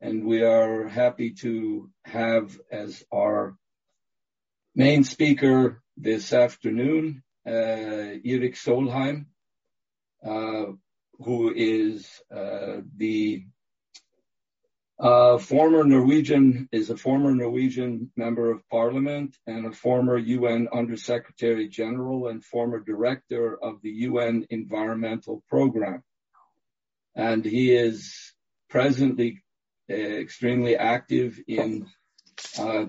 And we are happy to have as our main speaker this afternoon, Erik Solheim, who is uh the uh former Norwegian, is a former Norwegian member of parliament and a former UN Under-Secretary General and former director of the UN Environmental Programme. And he is presently Uh, extremely active in uh,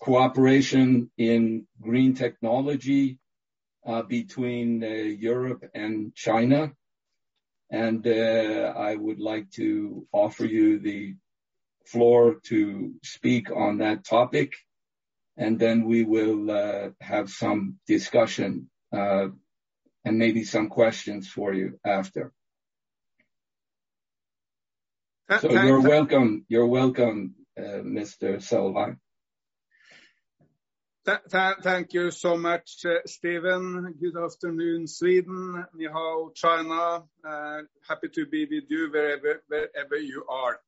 cooperation in green technology uh, between Europe and China. And uh I would like to offer you the floor to speak on that topic, and then we will have some discussion and maybe some questions for you after. So you're welcome, You're welcome, uh, Mr. Solheim. Thank you so much, uh, Stephen. Good afternoon, Sweden. Ni hao, China. Uh, happy to be with you wherever you are.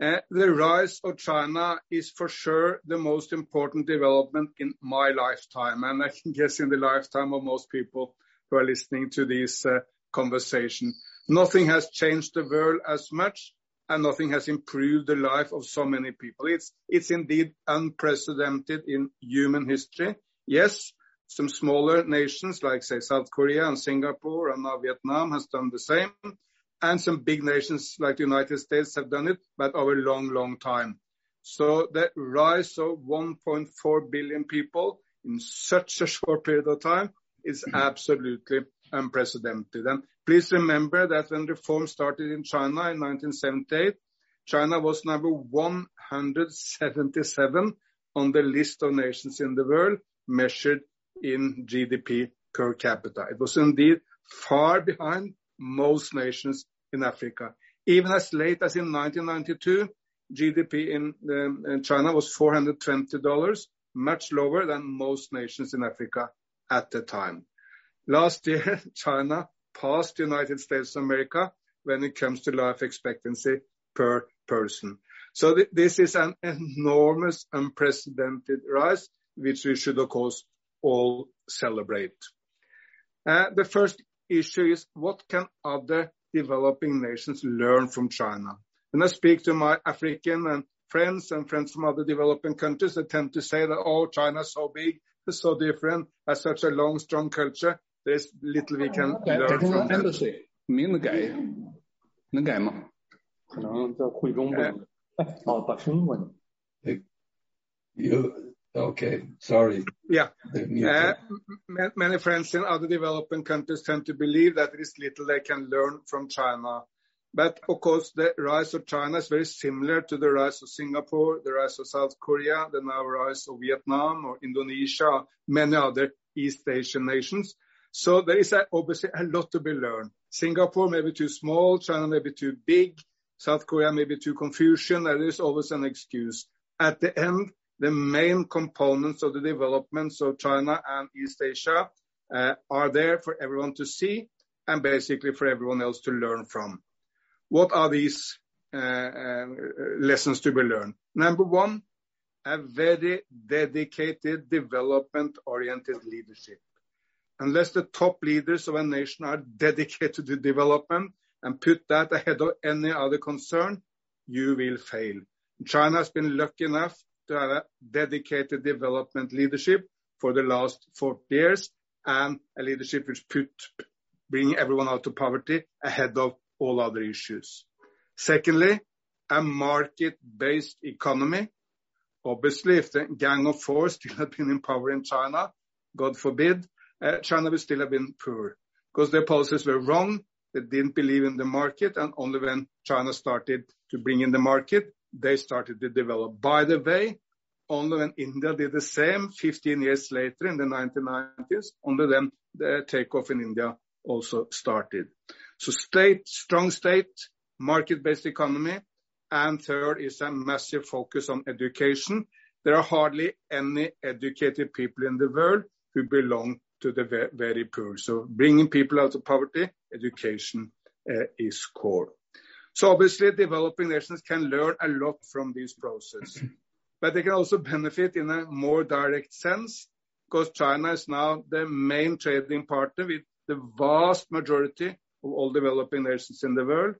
Uh, the rise of China is for sure the most important development in my lifetime, and I guess in the lifetime of most people who are listening to this conversation. Nothing has changed the world as much, and nothing has improved the life of so many people. It's it's indeed unprecedented in human history. Yes, some smaller nations like, say, South Korea and Singapore and now Vietnam has done the same, and some big nations like the United States have done it, but over a long long time. So the rise of 1.4 billion people in such a short period of time is mm-hmm. absolutely unprecedented. Please remember that when reform started in China in 1978, China was number 177 on the list of nations in the world measured in GDP per capita. It was indeed far behind most nations in Africa. Even as late as in 1992, GDP um, in China was $420, much lower than most nations in Africa at the time. Last year, China the United States of America when it comes to life expectancy per person. So this is an enormous, unprecedented rise, which we should, of course, all celebrate. Uh, the first issue is what can other developing nations learn from China? When I speak to my African and friends and friends from other developing countries, they tend to say that, "Oh, China is so big, it's so different, has such a long, strong culture. There's little we can learn from them. Okay. Sorry. Yeah. Uh, many friends in other developing countries tend to believe that there is little they can learn from China. But of course, the rise of China is very similar to the rise of Singapore, the rise of South Korea, the now rise of Vietnam or Indonesia, many other East Asian nations. So there is obviously a lot to be learned. Singapore may be too small, China may be too big, South Korea may be too Confucian. There is always an excuse. At the end, the main components of the developments of China and East Asia uh, are there for everyone to see and basically for everyone else to learn from. What are these uh, uh, lessons to be learned? Number one, a very dedicated development-oriented leadership. Unless the top leaders of a nation are dedicated to development and put that ahead of any other concern, you will fail. China has been lucky enough to have a dedicated development leadership for the last 40 years, and a leadership which put bringing everyone out of poverty ahead of all other issues. Secondly, a market-based economy. Obviously, if the Gang of Four still had been in power in China, God forbid, Uh, China would still have been poor because their policies were wrong. They didn't believe in the market, and only when China started to bring in the market, they started to develop. By the way, only when India did the same 15 years later in the 1990s, only then the takeoff in India also started. So state, strong state, market-based economy, and third is a massive focus on education. There are hardly any educated people in the world who belong to the very poor. So bringing people out of poverty, education eh, is core. So obviously, developing nations can learn a lot from this process. But they can also benefit in a more direct sense because China is now the main trading partner with the vast majority of all developing nations in the world.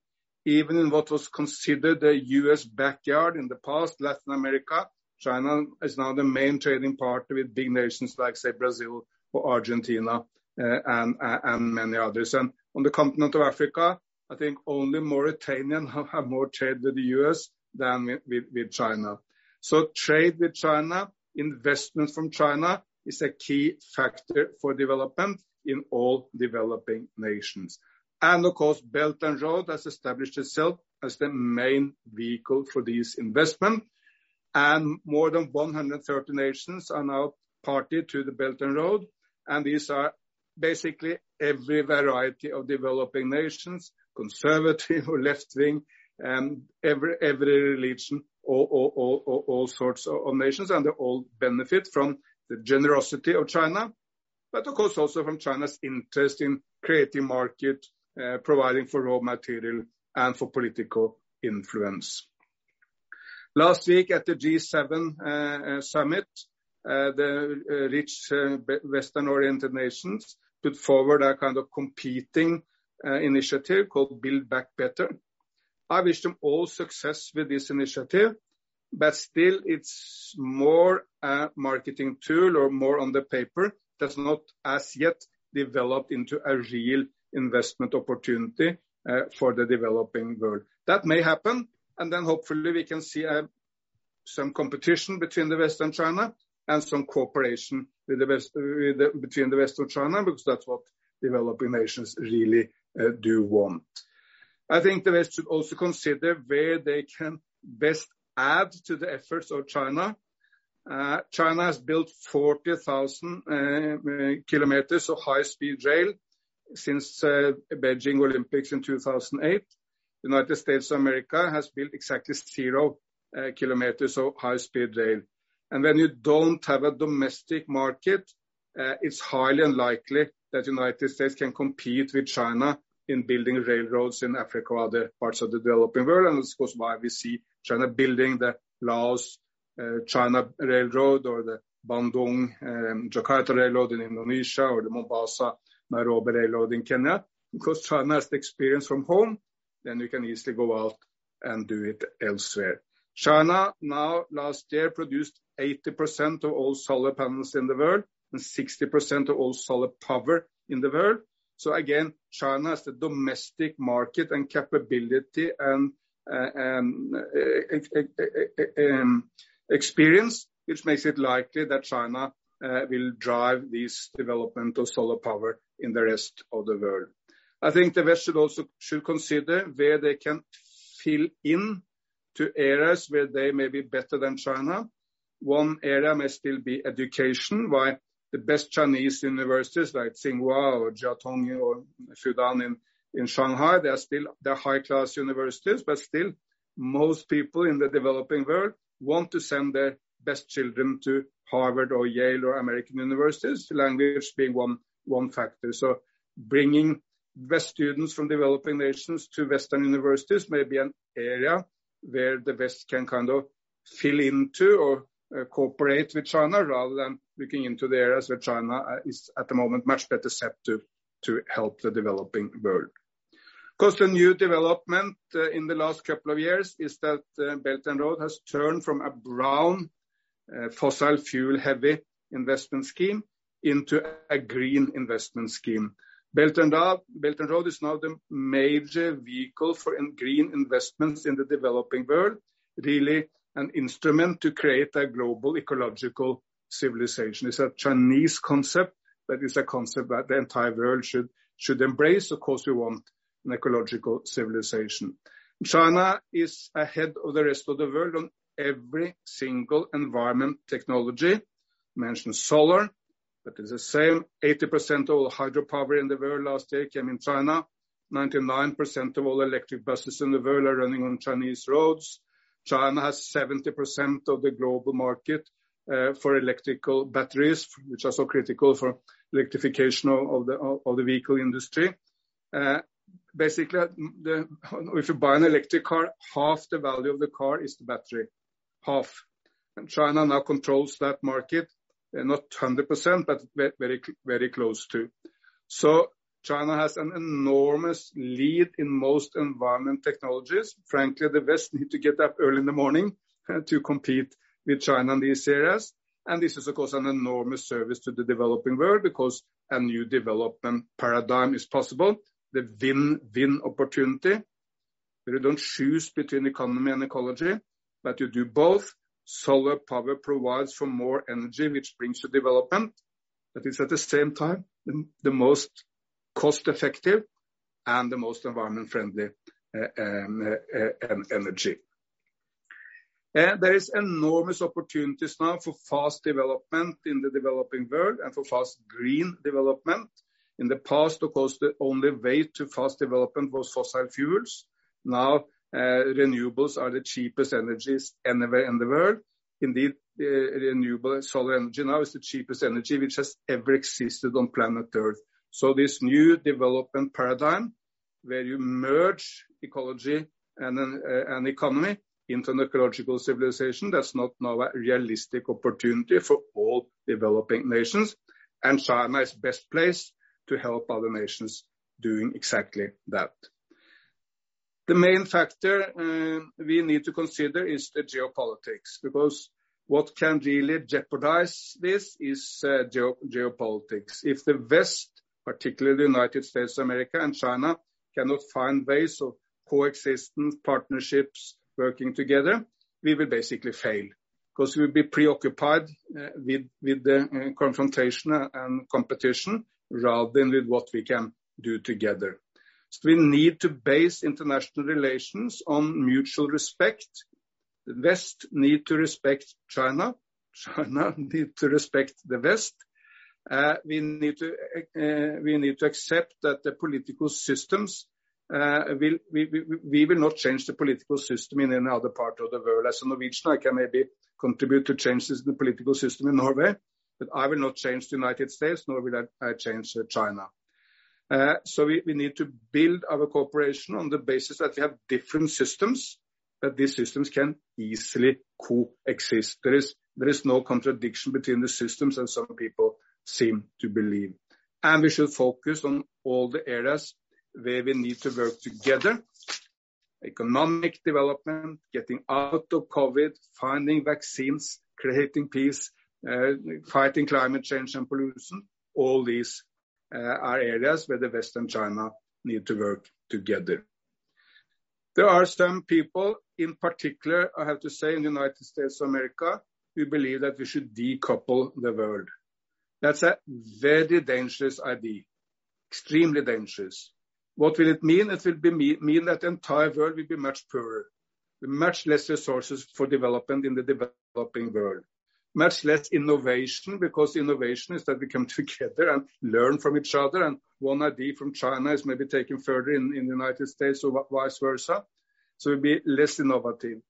Even in what was considered the U.S. backyard in the past, Latin America, China is now the main trading partner with big nations like, say, Brazil or Argentina, eh, eh, and many others. And on the continent of Africa, I think only Mauritania have more trade with the U.S. than with China. So trade with China, investment from China is a key factor for development in all developing nations. And of course, Belt and Road has established itself as the main vehicle for this investment. And more than 130 nations are now party to the Belt and Road, and these are basically every variety of developing nations, conservative or left-wing, every every religion, or all sorts of nations, and they all benefit from the generosity of China, but of course, also from China's interest in creating market, uh, providing for raw material and for political influence. Last week at the G7 uh, uh, summit, Uh, the uh, rich uh, Western-oriented nations put forward a kind of competing initiative called Build Back Better. I wish them all success with this initiative, but still it's more a marketing tool or more on the paper, does not as yet developed into a real investment opportunity for the developing world. That may happen, and then hopefully we can see some competition between the West and China and some cooperation between the West and China, because that's what developing nations really uh, do want. I think the West should also consider where they can best add to the efforts of China. Uh, China has built 40,000 uh, kilometers of high-speed rail since Beijing Olympics in 2008. The United States of America has built exactly zero kilometers of high-speed rail. And when you don't have a domestic market, uh, it's highly unlikely that the United States can compete with China in building railroads in Africa or other parts of the developing world. And of course, why we see China building the Laos-China uh, Railroad or the Bandung-Jakarta um, Railroad in Indonesia or the Mombasa-Nairobi Railroad in Kenya. Because China has the experience from home, then you can easily go out and do it elsewhere. China now, last year, produced 80% of all solar panels in the world and 60% of all solar power in the world. So again, China has the domestic market and capability and um, um, experience, which makes it likely that China uh, will drive this development of solar power in the rest of the world. I think the West should also should consider where they can fill in to areas where they may be better than China. One area may still be education, why the best Chinese universities like Tsinghua or Jiao Tong or Fudan in in Shanghai, they're still they're high-class universities, but still, most people in the developing world want to send their best children to Harvard or Yale or American universities, language being one one factor. So bringing best students from developing nations to Western universities may be an area where the West can kind of fill into or Uh, cooperate with China rather than looking into the areas where China uh, is, at the moment, much better set to help the developing world. The new development uh, in the last couple of years is that Belt and Road has turned from a brown fossil fuel-heavy investment scheme into a green investment scheme. Belt and Road is now the major vehicle for green investments in the developing world, really an instrument to create a global ecological civilization. It's a Chinese concept, but it's a concept that the entire world should should embrace. Of course, we want an ecological civilization. China is ahead of the rest of the world on every single environment technology. I Mentioned solar, but it's the same, 80% of all hydropower in the world last year came in China. 99% of all electric buses in the world are running on Chinese roads. China has 70% of the global market uh, for electrical batteries, which are so critical for electrification of the of the vehicle industry. Uh, basically, uh, if you buy an electric car, half the value of the car is the battery. Half. And China now controls that market, not 100%, but very very close to. China has an enormous lead in most environment technologies. Frankly, the West need to get up early in the morning uh, to compete with China in these areas. And this is, of course, an enormous service to the developing world because a new development paradigm is possible, the win-win opportunity, where you don't choose between economy and ecology, but you do both. Solar power provides for more energy, which brings you development, but it's at the same time the most cost-effective and the most environment-friendly eh, eh, eh, energy. There is enormous opportunities now for fast development in the developing world and for fast green development. In the past, of course, the only way to fast development was fossil fuels. Now, renewables are the cheapest energies anywhere in the world. Indeed, renewable solar energy now is the cheapest energy which has ever existed on planet Earth. So this new development paradigm, where you merge ecology and uh, an economy into an ecological civilization, that's not now a realistic opportunity for all developing nations, and China is best placed to help other nations doing exactly that. The main factor uh, we need to consider is the geopolitics, because what can really jeopardize this is uh, geopolitics. If the West, particularly the United States of America and China, cannot find ways of coexistence, partnerships, working together, we will basically fail because we'll be preoccupied uh, with the uh, confrontation and competition rather than with what we can do together. So we need to base international relations on mutual respect. The West need to respect China. China need to respect the West. Eh, we eh, need to accept that the political systems, eh, we will not change the political system in any other part of the world. As a Norwegian, I can maybe contribute to change the political system in Norway, but I will not change the United States, nor will I change China. So we need to build our cooperation on the basis that we have different systems, that these systems can easily coexist. There is no contradiction between the systems as some people seem to believe. And we should focus on all the areas where we need to work together. Economic development, getting out of COVID, finding vaccines, creating peace, uh, fighting climate change and pollution. All these uh, are areas where the West and China need to work together. There are some people, in particular, I have to say, in the United States of America, who believe that we should decouple the world. That's a very dangerous idea. Extremely dangerous. What will it mean? It will be mean that the entire world will be much poorer, much less resources for development in the developing world. Much less innovation, because innovation is that we come together and learn from each other, and one idea from China is maybe taken further in the United States or vice versa. So we'll be less innovative.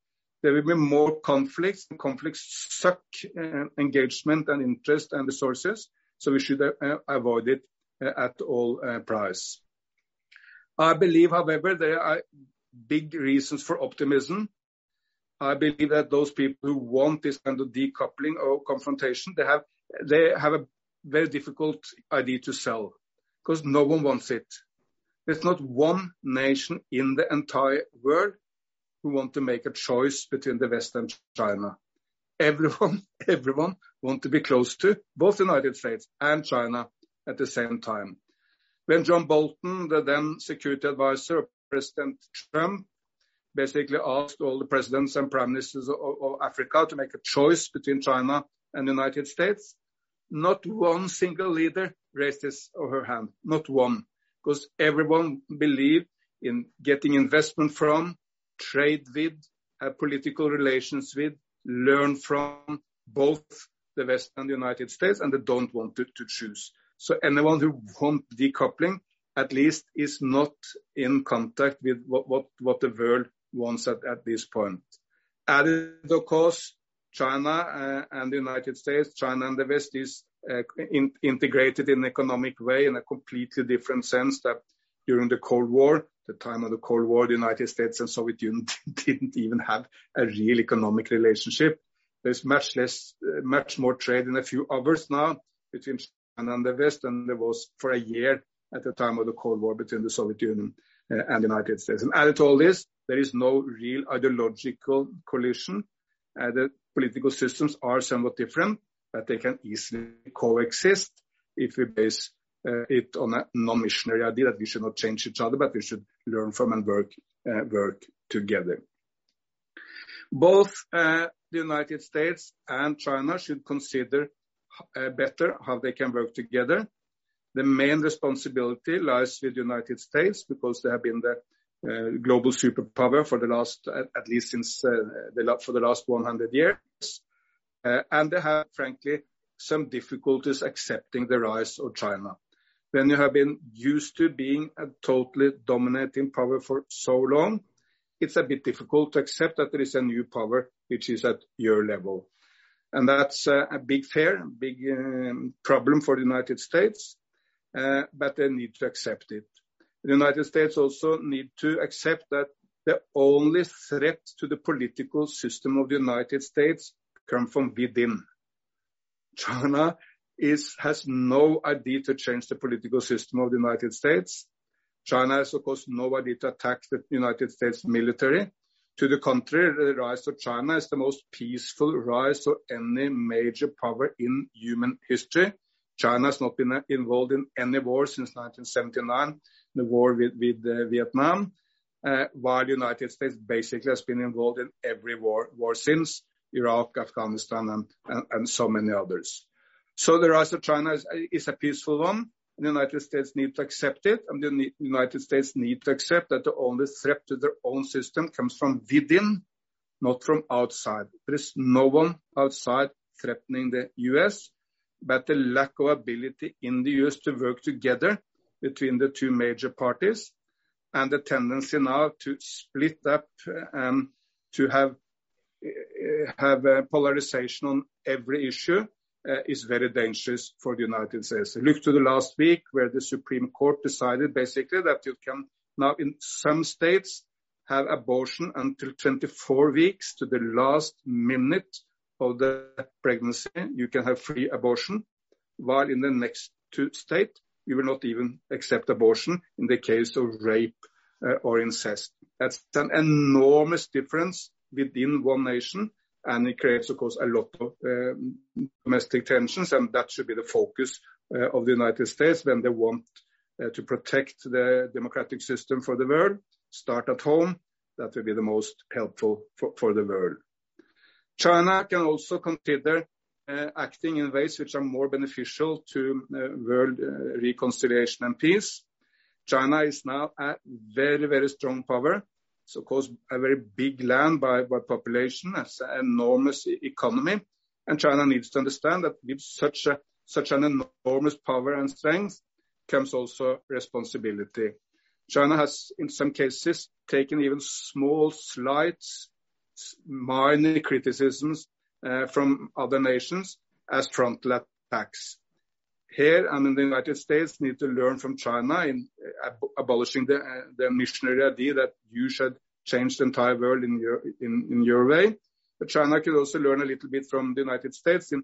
There will be more conflicts, and conflicts suck uh, engagement and interest and resources, so we should uh, avoid it uh, at all price. I believe, however, there are big reasons for optimism. I believe that those people who want this kind of decoupling or confrontation, they have a very difficult idea to sell because no one wants it. There's not one nation in the entire world who want to make a choice between the West and China. Everyone everyone want to be close to both the United States and China at the same time. When John Bolton, the then security advisor of President Trump, basically asked all the presidents and prime ministers of Africa to make a choice between China and the United States, not one single leader raised his or her hand. Not one. Because everyone believed in getting investment from, trade with, have political relations with, learn from both the West and the United States, and they don't want to choose. So anyone who wants decoupling, at least is not in contact with what what the world wants at this point. Added, of course, China uh, and the United States, China and the West is uh, integrated in economic way in a completely different sense that during the Cold War, the time of the Cold War, the United States and Soviet Union didn't even have a real economic relationship. There's much less, uh, much more trade in a few hours now between China and the West than there was for a year at the time of the Cold War between the Soviet Union uh, and the United States. And added to all this, there is no real ideological collision. Uh, the political systems are somewhat different, but they can easily coexist if we base Uh, it on a non-missionary idea that we should not change each other, but we should learn from and work uh, together. Both uh, the United States and China should consider better how they can work together. The main responsibility lies with the United States because they have been the global superpower for the last, at least since for the last 100 years. And they have, frankly, some difficulties accepting the rise of China. When you have been used to being a totally dominating power for so long, it's a bit difficult to accept that there is a new power which is at your level. And that's a big fear, big um, problem for the United States, uh, but they need to accept it. The United States also need to accept that the only threat to the political system of the United States come from within. China has no idea to change the political system of the United States. China has, of course, no idea to attack the United States military. To the contrary, the rise of China is the most peaceful rise of any major power in human history. China has not been involved in any war since 1979, the war with uh, Vietnam, uh, while the United States basically has been involved in every war since Iraq, Afghanistan, and so many others. So the rise of China is a peaceful one. The United States need to accept it, and the United States need to accept that the only threat to their own system comes from within, not from outside. There is no one outside threatening the U.S., but the lack of ability in the U.S. to work together between the two major parties and the tendency now to split up and to have uh, have a polarization on every issue Uh, is very dangerous for the United States. Look to the last week where the Supreme Court decided basically that you can now in some states have abortion until 24 weeks to the last minute of the pregnancy, you can have free abortion, while in the next two state, you will not even accept abortion in the case of rape uh, or incest. That's an enormous difference within one nation, and it creates, of course, a lot of uh, domestic tensions, and that should be the focus uh, of the United States when they want uh, to protect the democratic system for the world. Start at home. That will be the most helpful for the world. China can also consider acting in ways which are more beneficial to world reconciliation and peace. China is now a very, very strong power. It's of course a very big land by population, has enormous economy, and China needs to understand that with such an enormous power and strength comes also responsibility. China has, in some cases, taken even small slights, minor criticisms uh, from other nations as frontal attacks. Here, I mean, the United States need to learn from China in uh, abolishing the uh, missionary idea that you should change the entire world in your in, in your way. But China could also learn a little bit from the United States in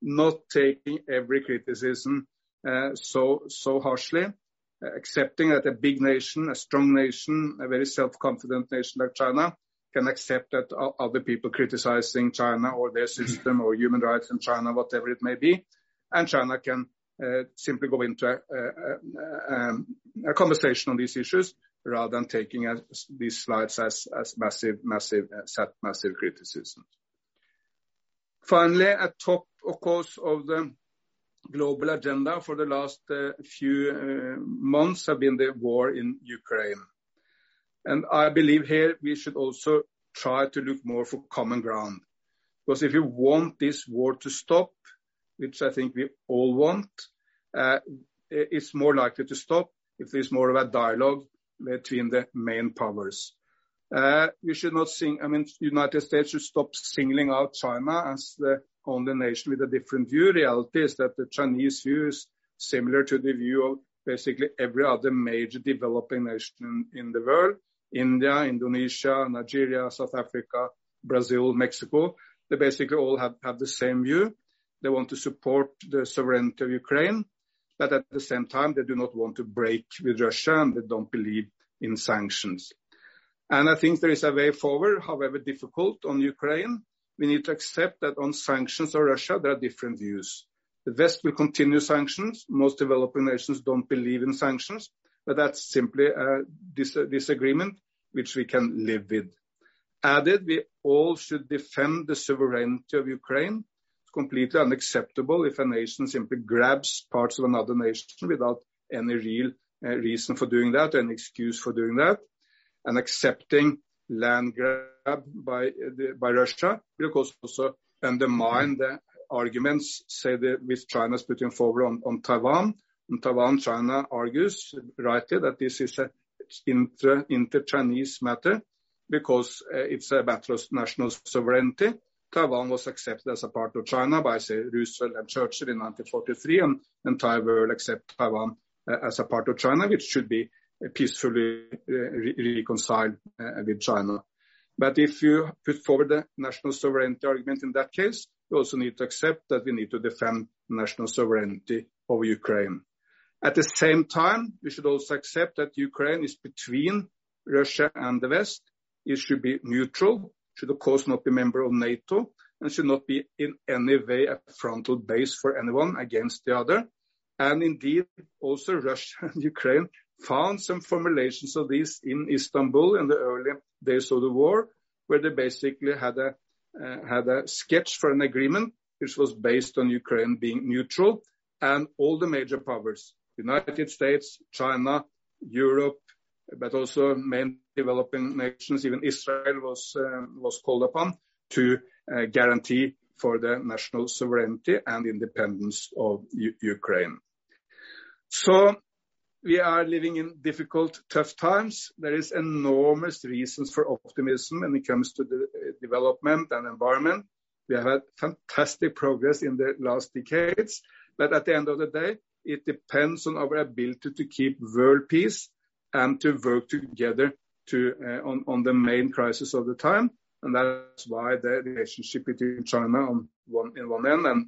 not taking every criticism uh, so so harshly, accepting that a big nation, a strong nation, a very self-confident nation like China can accept that other people criticizing China or their system or human rights in China, whatever it may be, and China can Uh, simply go into um, a conversation on these issues rather than taking these slides as uh, massive criticisms. Finally, at top, of course, of the global agenda for the last uh, few months have been the war in Ukraine. And I believe here we should also try to look more for common ground. Because if you want this war to stop, which I think we all want, uh, it's more likely to stop if there's more of a dialogue between the main powers. Uh, we should not sing, I mean, United States should stop singling out China as the only nation with a different view. Reality is that the Chinese view is similar to the view of basically every other major developing nation in the world, India, Indonesia, Nigeria, South Africa, Brazil, Mexico, they basically all have the same view. They want to support the sovereignty of Ukraine, but at the same time, they do not want to break with Russia, and they don't believe in sanctions. And I think there is a way forward, however difficult, on Ukraine. We need to accept that on sanctions on Russia, there are different views. The West will continue sanctions. Most developing nations don't believe in sanctions, but that's simply a disagreement which we can live with. Added, we all should defend the sovereignty of Ukraine. Completely unacceptable if a nation simply grabs parts of another nation without any real eh, reason for doing that, any excuse for doing that. And accepting land grab by by Russia will of course also undermine the arguments, say, which China is putting forward on Taiwan. On Taiwan, China argues rightly that this is an inter-Chinese matter because eh, it's a matter of national sovereignty. Taiwan was accepted as a part of China by, say, Roosevelt and Churchill in 1943, and entire world accept Taiwan uh, as a part of China, which should be peacefully uh, reconciled uh, with China. But if you put forward the national sovereignty argument in that case, we also need to accept that we need to defend national sovereignty over Ukraine. At the same time, we should also accept that Ukraine is between Russia and the West. It should be neutral, should of course not be a member of NATO, and should not be in any way a frontal base for anyone against the other. And indeed, also Russia and Ukraine found some formulations of this in Istanbul in the early days of the war, where they basically had a uh, had a sketch for an agreement which was based on Ukraine being neutral and all the major powers, United States, China, Europe, but also main developing nations, even Israel was um, was called upon to uh, guarantee for the national sovereignty and independence of Ukraine. So we are living in difficult, tough times. There is enormous reasons for optimism when it comes to the uh, development and environment. We have had fantastic progress in the last decades, but at the end of the day, it depends on our ability to keep world peace and to work together uh, on the main crisis of the time. And that's why the relationship between China on one in one end and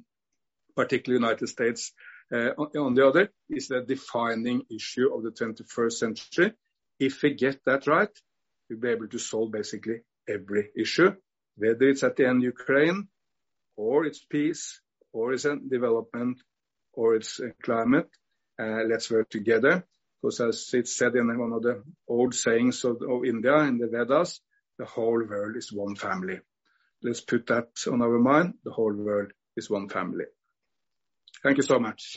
particularly United States uh, on the other, is the defining issue of the 21st century. If we get that right, we'll be able to solve basically every issue, whether it's at the end Ukraine or it's peace or it's development or it's climate. Uh, let's work together because as it's said in one of the old sayings of India in the Vedas, the whole world is one family. Let's put that on our mind. The whole world is one family. Thank you so much.